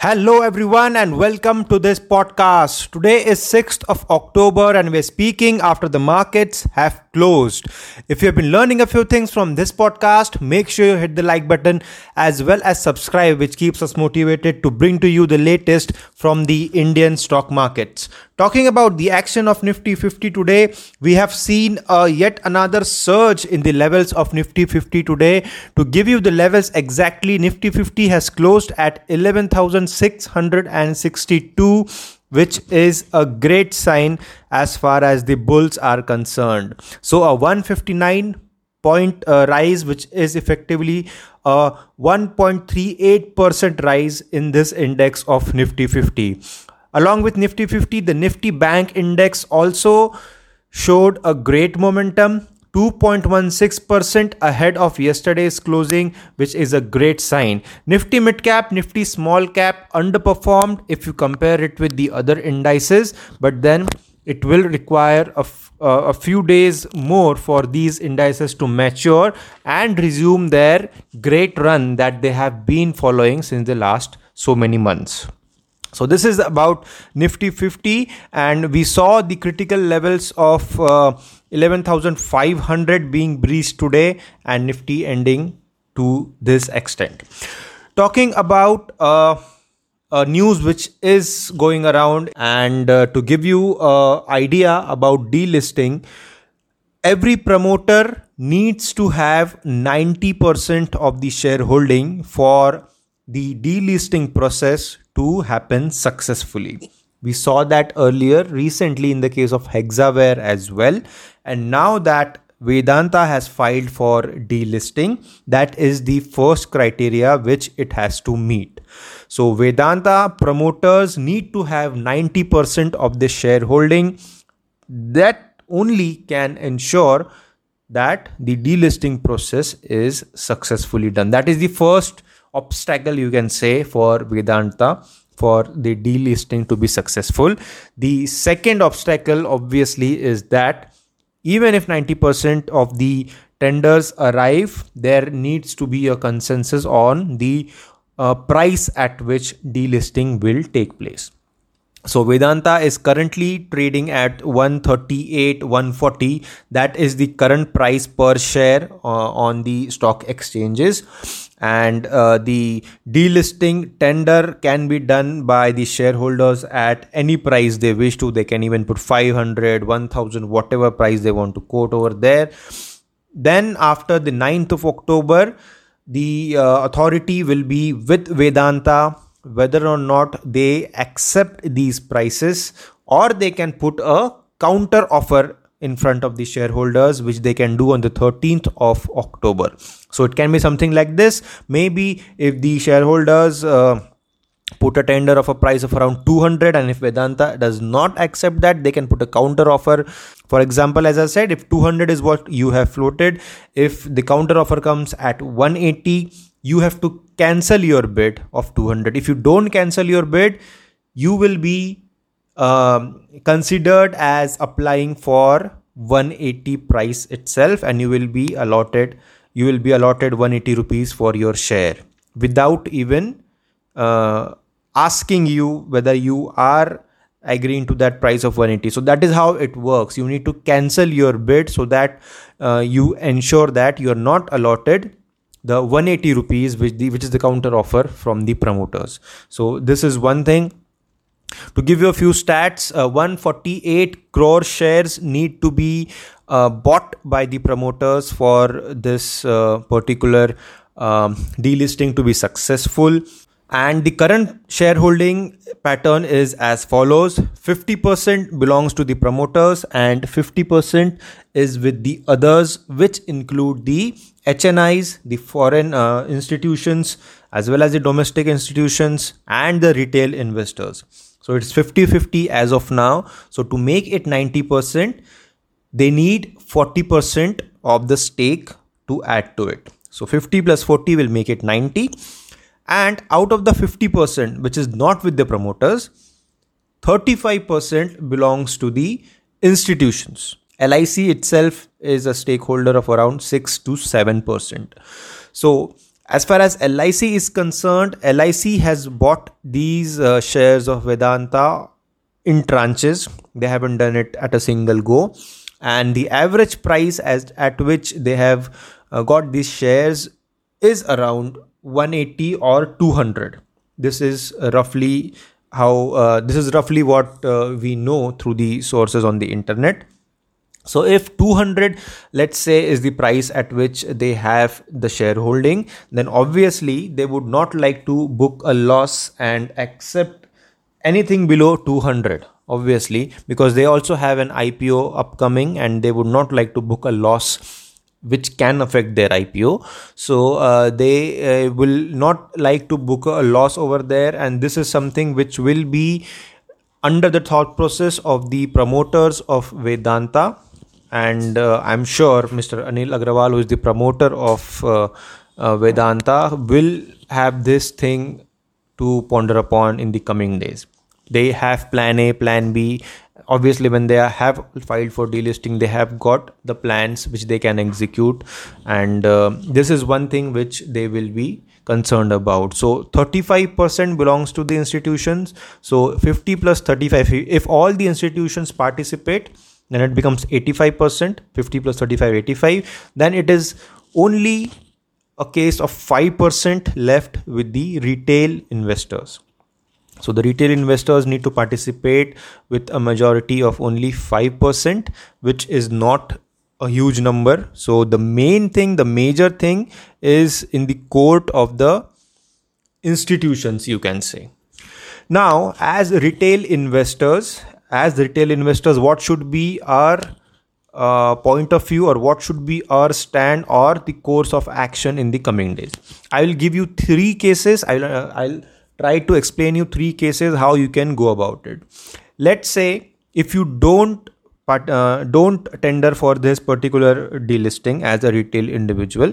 Hello, everyone, and welcome to this podcast. Today is 6th of October, and we're speaking after the markets have closed. If you have been learning a few things from this podcast, make sure you hit the like button as well as subscribe, which keeps us motivated to bring to you the latest from the Indian stock markets. Talking about the action of Nifty 50 today, we have seen uh, yet another surge in the levels of Nifty 50 today. To give you the levels exactly, Nifty 50 has closed at 11,662 which is a great sign as far as the bulls are concerned. So a 159 point uh, rise, which is effectively a 1.38% rise in this index of Nifty 50. Along with Nifty 50, the Nifty Bank Index also showed a great momentum. 2.16% ahead of yesterday's closing, which is a great sign. Nifty mid cap, Nifty small cap underperformed if you compare it with the other indices, but then it will require a, f- uh, a few days more for these indices to mature and resume their great run that they have been following since the last so many months. So this is about Nifty 50 and we saw the critical levels of uh, 11,500 being breached today and Nifty ending to this extent. Talking about uh, uh, news which is going around and uh, to give you an idea about delisting, every promoter needs to have 90% of the shareholding for the delisting process to happen successfully. We saw that earlier recently in the case of Hexaware as well. And now that Vedanta has filed for delisting, that is the first criteria which it has to meet. So Vedanta promoters need to have 90% of the shareholding. That only can ensure that the delisting process is successfully done. That is the first obstacle you can say for Vedanta for the delisting to be successful. The second obstacle, obviously, is that even if 90% of the tenders arrive, there needs to be a consensus on the uh, price at which delisting will take place. So Vedanta is currently trading at 138 140 that is the current price per share uh, on the stock exchanges. And uh, the delisting tender can be done by the shareholders at any price they wish to. They can even put 500 1000 whatever price they want to quote over there. Then after the 9th of october the uh, authority will be with vedanta whether or not they accept these prices or they can put a counter offer in front of the shareholders which they can do on the 13th of october. So it can be something like this. Maybe if the shareholders uh, put a tender of a price of around 200 and if vedanta does not accept that they can put a counter offer. For example as i said if 200 is what you have floated if the counter offer comes at 180 you have to cancel your bid of 200 if you don't cancel your bid you will be um, considered as applying for 180 price itself and you will be allotted you will be allotted 180 rupees for your share without even uh, asking you whether you are agreeing to that price of 180 so that is how it works. You need to cancel your bid so that uh, you ensure that you are not allotted the 180 rupees which the which is the counter offer from the promoters. So this is one thing. To give you a few stats, uh, 148 crore shares need to be uh, bought by the promoters for this uh, particular um, delisting to be successful. And the current shareholding pattern is as follows 50% belongs to the promoters, and 50% is with the others, which include the HNIs, the foreign uh, institutions, as well as the domestic institutions, and the retail investors. So it's 50 50 as of now. So to make it 90%, they need 40% of the stake to add to it. So 50 plus 40 will make it 90. And out of the 50%, which is not with the promoters, 35% belongs to the institutions. LIC itself is a stakeholder of around 6 to 7%. So as far as LIC is concerned, LIC has bought these uh, shares of Vedanta in tranches. They haven't done it at a single go. And the average price as at which they have uh, got these shares is around 180 or 200. This is roughly how uh, this is roughly what uh, we know through the sources on the internet. So if 200 let's say is the price at which they have the shareholding then obviously they would not like to book a loss and accept anything below 200 obviously because they also have an IPO upcoming and they would not like to book a loss which can affect their IPO. So uh, they uh, will not like to book a loss over there, and this is something which will be under the thought process of the promoters of Vedanta and uh, I'm sure Mr. Anil Agarwal, who is the promoter of uh, uh, Vedanta, will have this thing to ponder upon in the coming days. They have plan A, plan B. Obviously, when they have filed for delisting, they have got the plans which they can execute, and uh, this is one thing which they will be concerned about. So 35% belongs to the institutions. So 50 plus 35, if all the institutions participate, then it becomes 85% 50 plus 35 85 then it is only a case of 5% left with the retail investors so the retail investors need to participate with a majority of only 5% which is not a huge number. So the main thing the major thing is in the court of the institutions you can say. Now as retail investors as retail investors what should be our uh, point of view or what should be our stand or the course of action in the coming days? I will give you three cases. I'll uh, i'll try to explain you three cases how you can go about it. Let's say if you don't but uh, don't tender for this particular delisting as a retail individual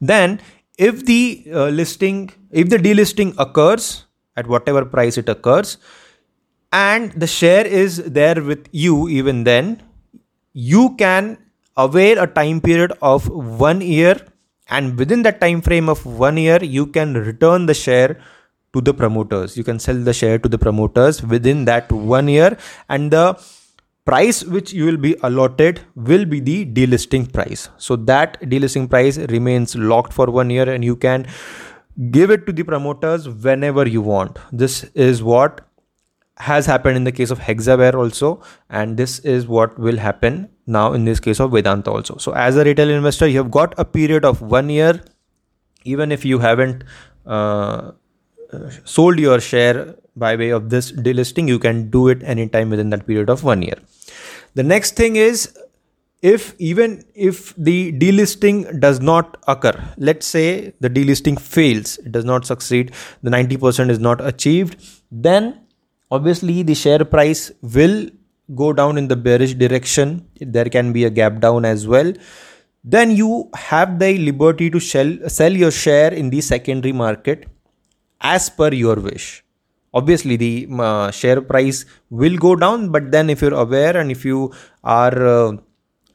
then if the uh, listing if the delisting occurs at whatever price it occurs and the share is there with you even then you can avail a time period of 1 year and within that time frame of 1 year you can return the share to the promoters. You can sell the share to the promoters within that 1 year. And the price which you will be allotted will be the delisting price. So that delisting price remains locked for 1 year and you can give it to the promoters whenever you want. This is what has happened in the case of Hexaware also, and this is what will happen now in this case of Vedanta also. So, as a retail investor, you have got a period of one year, even if you haven't uh, sold your share by way of this delisting, you can do it anytime within that period of one year. The next thing is if even if the delisting does not occur let's say the delisting fails it does not succeed the 90% is not achieved then obviously the share price will go down in the bearish direction. There can be a gap down as well. Then you have the liberty to sell sell your share in the secondary market as per your wish. Obviously the uh, share price will go down but then if you're aware and if you are uh,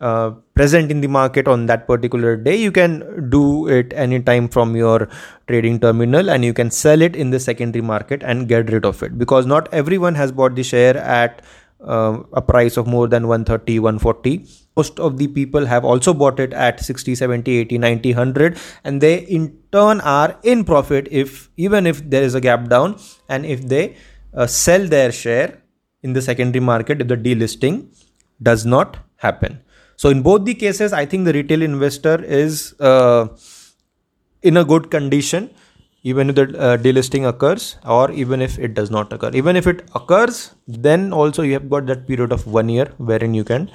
uh, present in the market on that particular day. You can do it anytime from your trading terminal and you can sell it in the secondary market and get rid of it. Because not everyone has bought the share at uh, a price of more than 130 140 most of the people have also bought it at 60 70 80 90 100 and they in turn are in profit if even if there is a gap down and if they uh, sell their share in the secondary market if the delisting does not happen so in both the cases, I think the retail investor is uh, in a good condition, even if the uh, delisting occurs or even if it does not occur. Even if it occurs, then also you have got that period of one year wherein you can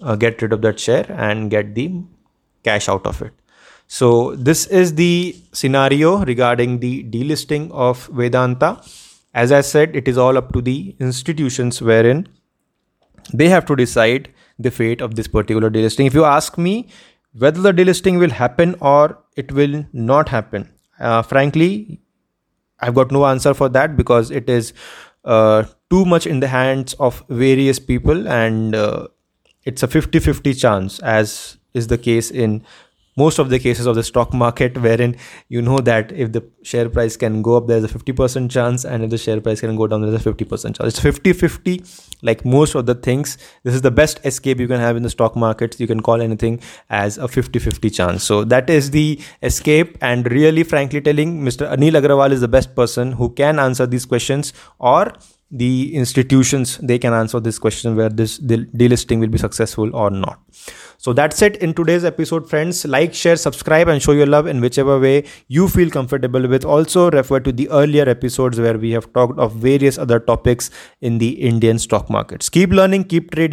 uh, get rid of that share and get the cash out of it. So this is the scenario regarding the delisting of Vedanta. As I said, it is all up to the institutions wherein they have to decide the fate of this particular delisting. If you ask me whether the delisting will happen or it will not happen, uh, frankly, I've got no answer for that because it is uh, too much in the hands of various people and uh, it's a 50 50 chance, as is the case in most of the cases of the stock market wherein you know that if the share price can go up there's a 50% chance and if the share price can go down there's a 50% chance. It's 50 50 like most of the things. This is the best escape you can have in the stock markets. You can call anything as a 50 50 chance. So that is the escape and really frankly telling mr anil agarwal is the best person who can answer these questions or the institutions they can answer this question where this delisting will be successful or not. So that's it in today's episode friends. Like share subscribe and show your love in whichever way you feel comfortable with. Also refer to the earlier episodes where we have talked of various other topics in the indian stock markets. Keep learning keep trading